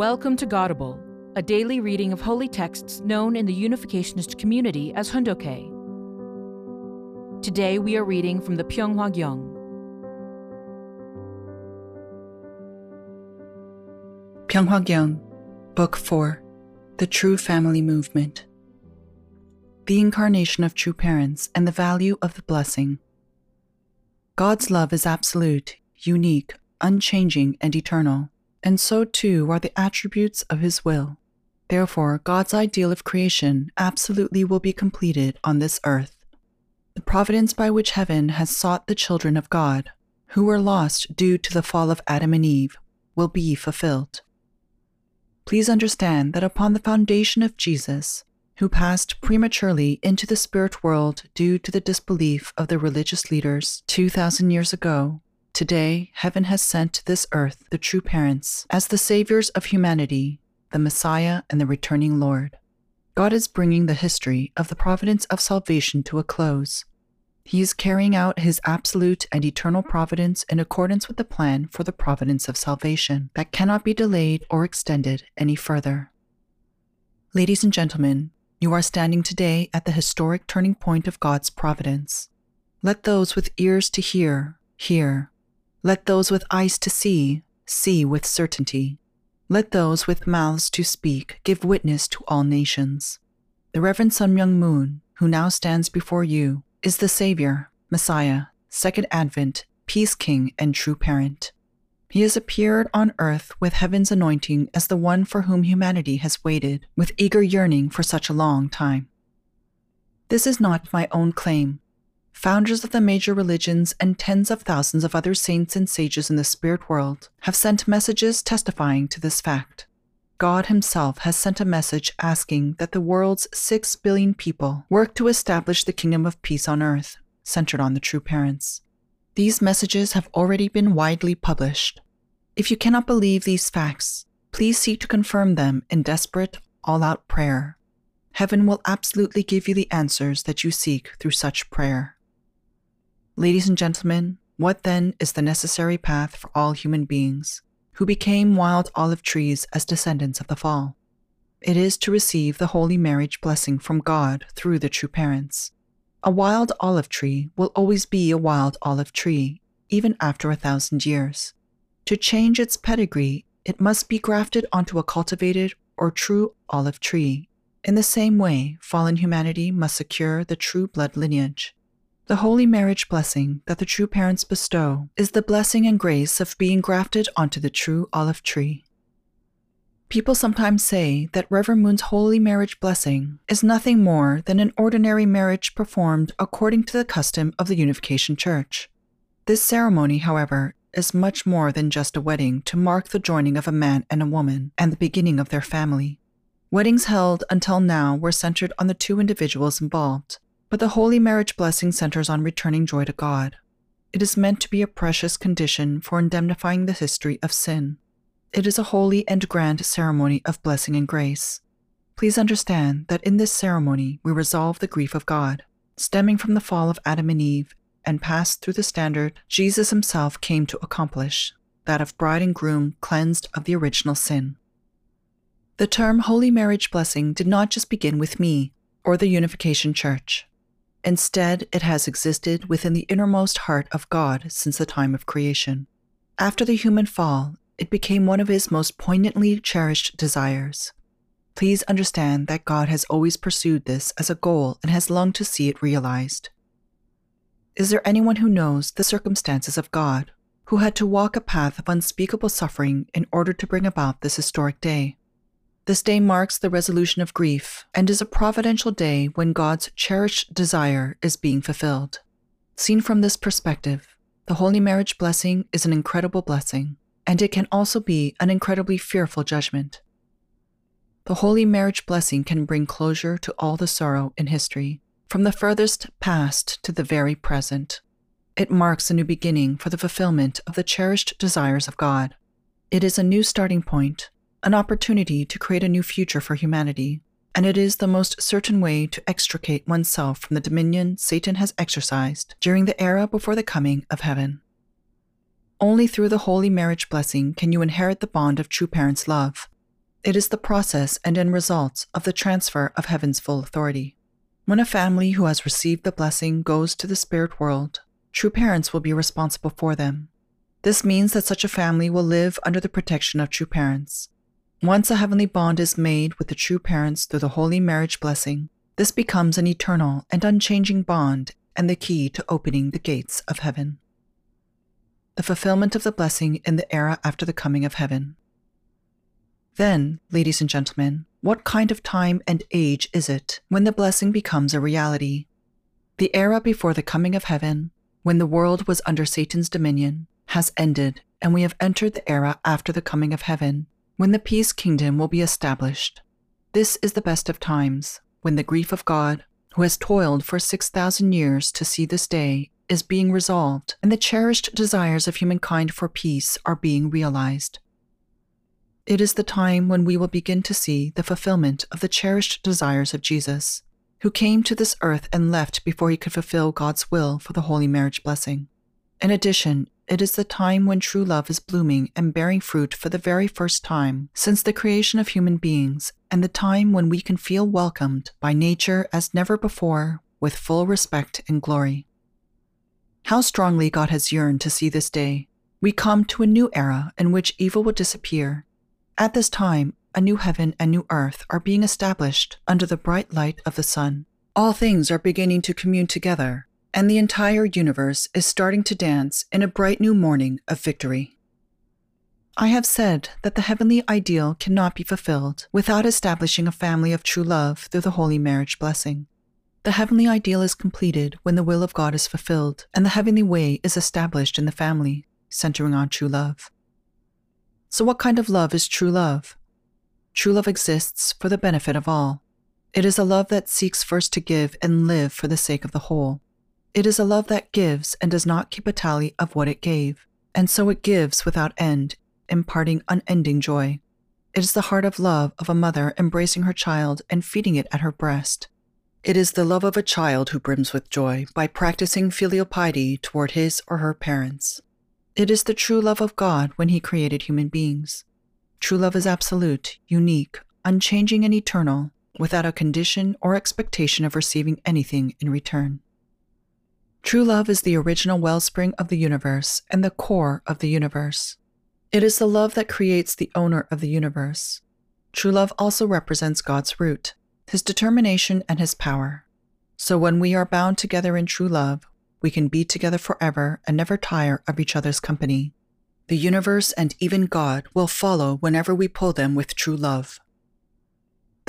Welcome to Godable, a daily reading of holy texts known in the Unificationist community as Hundoke. Today we are reading from the Pyeonghwa Gyeong. Pyeonghwa Gyeong, Book 4 The True Family Movement. The Incarnation of True Parents and the Value of the Blessing. God's love is absolute, unique, unchanging, and eternal and so too are the attributes of His will. Therefore, God's ideal of creation absolutely will be completed on this earth. The providence by which heaven has sought the children of God, who were lost due to the fall of Adam and Eve, will be fulfilled. Please understand that upon the foundation of Jesus, who passed prematurely into the spirit world due to the disbelief of the religious leaders 2,000 years ago, Today, heaven has sent to this earth the true parents as the saviors of humanity, the Messiah and the returning Lord. God is bringing the history of the providence of salvation to a close. He is carrying out his absolute and eternal providence in accordance with the plan for the providence of salvation that cannot be delayed or extended any further. Ladies and gentlemen, you are standing today at the historic turning point of God's providence. Let those with ears to hear, hear. Let those with eyes to see, see with certainty. Let those with mouths to speak give witness to all nations. The Reverend Sun Myung Moon, who now stands before you, is the Savior, Messiah, Second Advent, Peace King, and True Parent. He has appeared on earth with heaven's anointing as the one for whom humanity has waited with eager yearning for such a long time. This is not my own claim, founders of the major religions, and tens of thousands of other saints and sages in the spirit world have sent messages testifying to this fact. God Himself has sent a message asking that the world's six billion people work to establish the kingdom of peace on earth, centered on the true parents. These messages have already been widely published. If you cannot believe these facts, please seek to confirm them in desperate, all out prayer. Heaven will absolutely give you the answers that you seek through such prayer. Ladies and gentlemen, what then is the necessary path for all human beings who became wild olive trees as descendants of the fall? It is to receive the holy marriage blessing from God through the true parents. A wild olive tree will always be a wild olive tree, even after a thousand years. To change its pedigree, it must be grafted onto a cultivated or true olive tree. In the same way, fallen humanity must secure the true blood lineage. The holy marriage blessing that the true parents bestow is the blessing and grace of being grafted onto the true olive tree. People sometimes say that Reverend Moon's holy marriage blessing is nothing more than an ordinary marriage performed according to the custom of the Unification Church. This ceremony, however, is much more than just a wedding to mark the joining of a man and a woman and the beginning of their family. Weddings held until now were centered on the two individuals involved, but the holy marriage blessing centers on returning joy to God. It is meant to be a precious condition for indemnifying the history of sin. It is a holy and grand ceremony of blessing and grace. Please understand that in this ceremony we resolve the grief of God, stemming from the fall of Adam and Eve, and pass through the standard Jesus himself came to accomplish that of bride and groom cleansed of the original sin. The term holy marriage blessing did not just begin with me or the Unification Church. Instead, it has existed within the innermost heart of God since the time of creation. After the human fall, it became one of his most poignantly cherished desires. Please understand that God has always pursued this as a goal and has longed to see it realized. Is there anyone who knows the circumstances of God, who had to walk a path of unspeakable suffering in order to bring about this historic day? This day marks the resolution of grief and is a providential day when God's cherished desire is being fulfilled. Seen from this perspective, the holy marriage blessing is an incredible blessing, and it can also be an incredibly fearful judgment. The holy marriage blessing can bring closure to all the sorrow in history, from the furthest past to the very present. It marks a new beginning for the fulfillment of the cherished desires of God. It is a new starting point an opportunity to create a new future for humanity, and it is the most certain way to extricate oneself from the dominion Satan has exercised during the era before the coming of heaven. Only through the holy marriage blessing can you inherit the bond of true parents' love, It is the process and end result of the transfer of heaven's full authority. When a family who has received the blessing goes to the spirit world, true parents will be responsible for them. This means that such a family will live under the protection of true parents. Once a heavenly bond is made with the true parents through the holy marriage blessing, this becomes an eternal and unchanging bond and the key to opening the gates of heaven. The fulfillment of the blessing in the era after the coming of heaven. Then, ladies and gentlemen, what kind of time and age is it when the blessing becomes a reality? The era before the coming of heaven, when the world was under Satan's dominion, has ended, and we have entered the era after the coming of heaven, when the peace kingdom will be established. This is the best of times, when the grief of God, who has toiled for 6,000 years to see this day, is being resolved, and the cherished desires of humankind for peace are being realized. It is the time when we will begin to see the fulfillment of the cherished desires of Jesus, who came to this earth and left before he could fulfill God's will for the holy marriage blessing. In addition, it is the time when true love is blooming and bearing fruit for the very first time since the creation of human beings, and the time when we can feel welcomed by nature as never before with full respect and glory. How strongly God has yearned to see this day. We come to a new era in which evil will disappear at this time, a new heaven and new earth are being established under the bright light of the sun. All things are beginning to commune together, and the entire universe is starting to dance in a bright new morning of victory. I have said that the heavenly ideal cannot be fulfilled without establishing a family of true love through the holy marriage blessing. The heavenly ideal is completed when the will of God is fulfilled and the heavenly way is established in the family, centering on true love. So, what kind of love is true love? True love exists for the benefit of all. It is a love that seeks first to give and live for the sake of the whole. It is a love that gives and does not keep a tally of what it gave, and so it gives without end, imparting unending joy. It is the heart of love of a mother embracing her child and feeding it at her breast. It is the love of a child who brims with joy by practicing filial piety toward his or her parents. It is the true love of God when He created human beings. True love is absolute, unique, unchanging, and eternal, without a condition or expectation of receiving anything in return. True love is the original wellspring of the universe and the core of the universe. It is the love that creates the owner of the universe. True love also represents God's root, His determination, and His power. So when we are bound together in true love, we can be together forever and never tire of each other's company. The universe and even God will follow whenever we pull them with true love.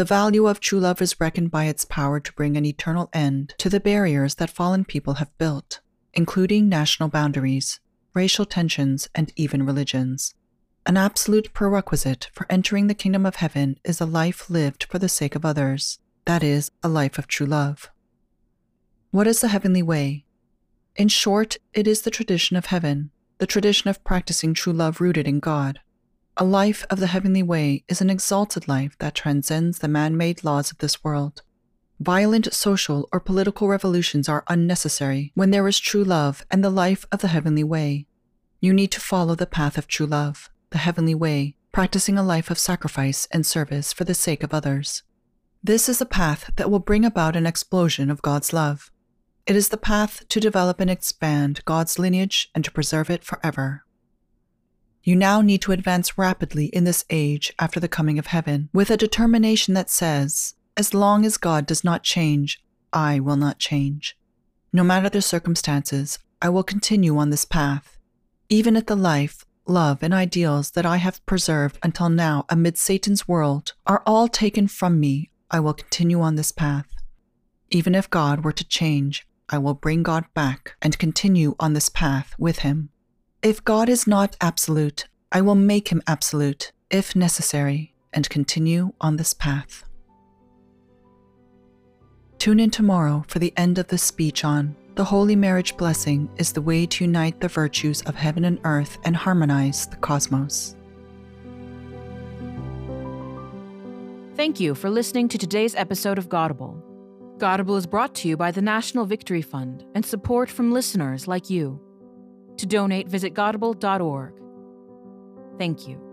The value of true love is reckoned by its power to bring an eternal end to the barriers that fallen people have built, including national boundaries, racial tensions, and even religions. An absolute prerequisite for entering the kingdom of heaven is a life lived for the sake of others, that is, a life of true love. What is the heavenly way? In short, it is the tradition of heaven, the tradition of practicing true love rooted in God. A life of the heavenly way is an exalted life that transcends the man made laws of this world. Violent social or political revolutions are unnecessary when there is true love and the life of the heavenly way. You need to follow the path of true love, the heavenly way, practicing a life of sacrifice and service for the sake of others. This is a path that will bring about an explosion of God's love. It is the path to develop and expand God's lineage and to preserve it forever. You now need to advance rapidly in this age after the coming of heaven with a determination that says, As long as God does not change, I will not change. No matter the circumstances, I will continue on this path. Even if the life, love, and ideals that I have preserved until now amid Satan's world are all taken from me, I will continue on this path. Even if God were to change, I will bring God back and continue on this path with him. If God is not absolute, I will make him absolute, if necessary, and continue on this path. Tune in tomorrow for the end of the speech on The Holy Marriage Blessing is the way to unite the virtues of heaven and earth and harmonize the cosmos. Thank you for listening to today's episode of Godable. Godable is brought to you by the National Victory Fund and support from listeners like you. To donate, visit godable.org. Thank you.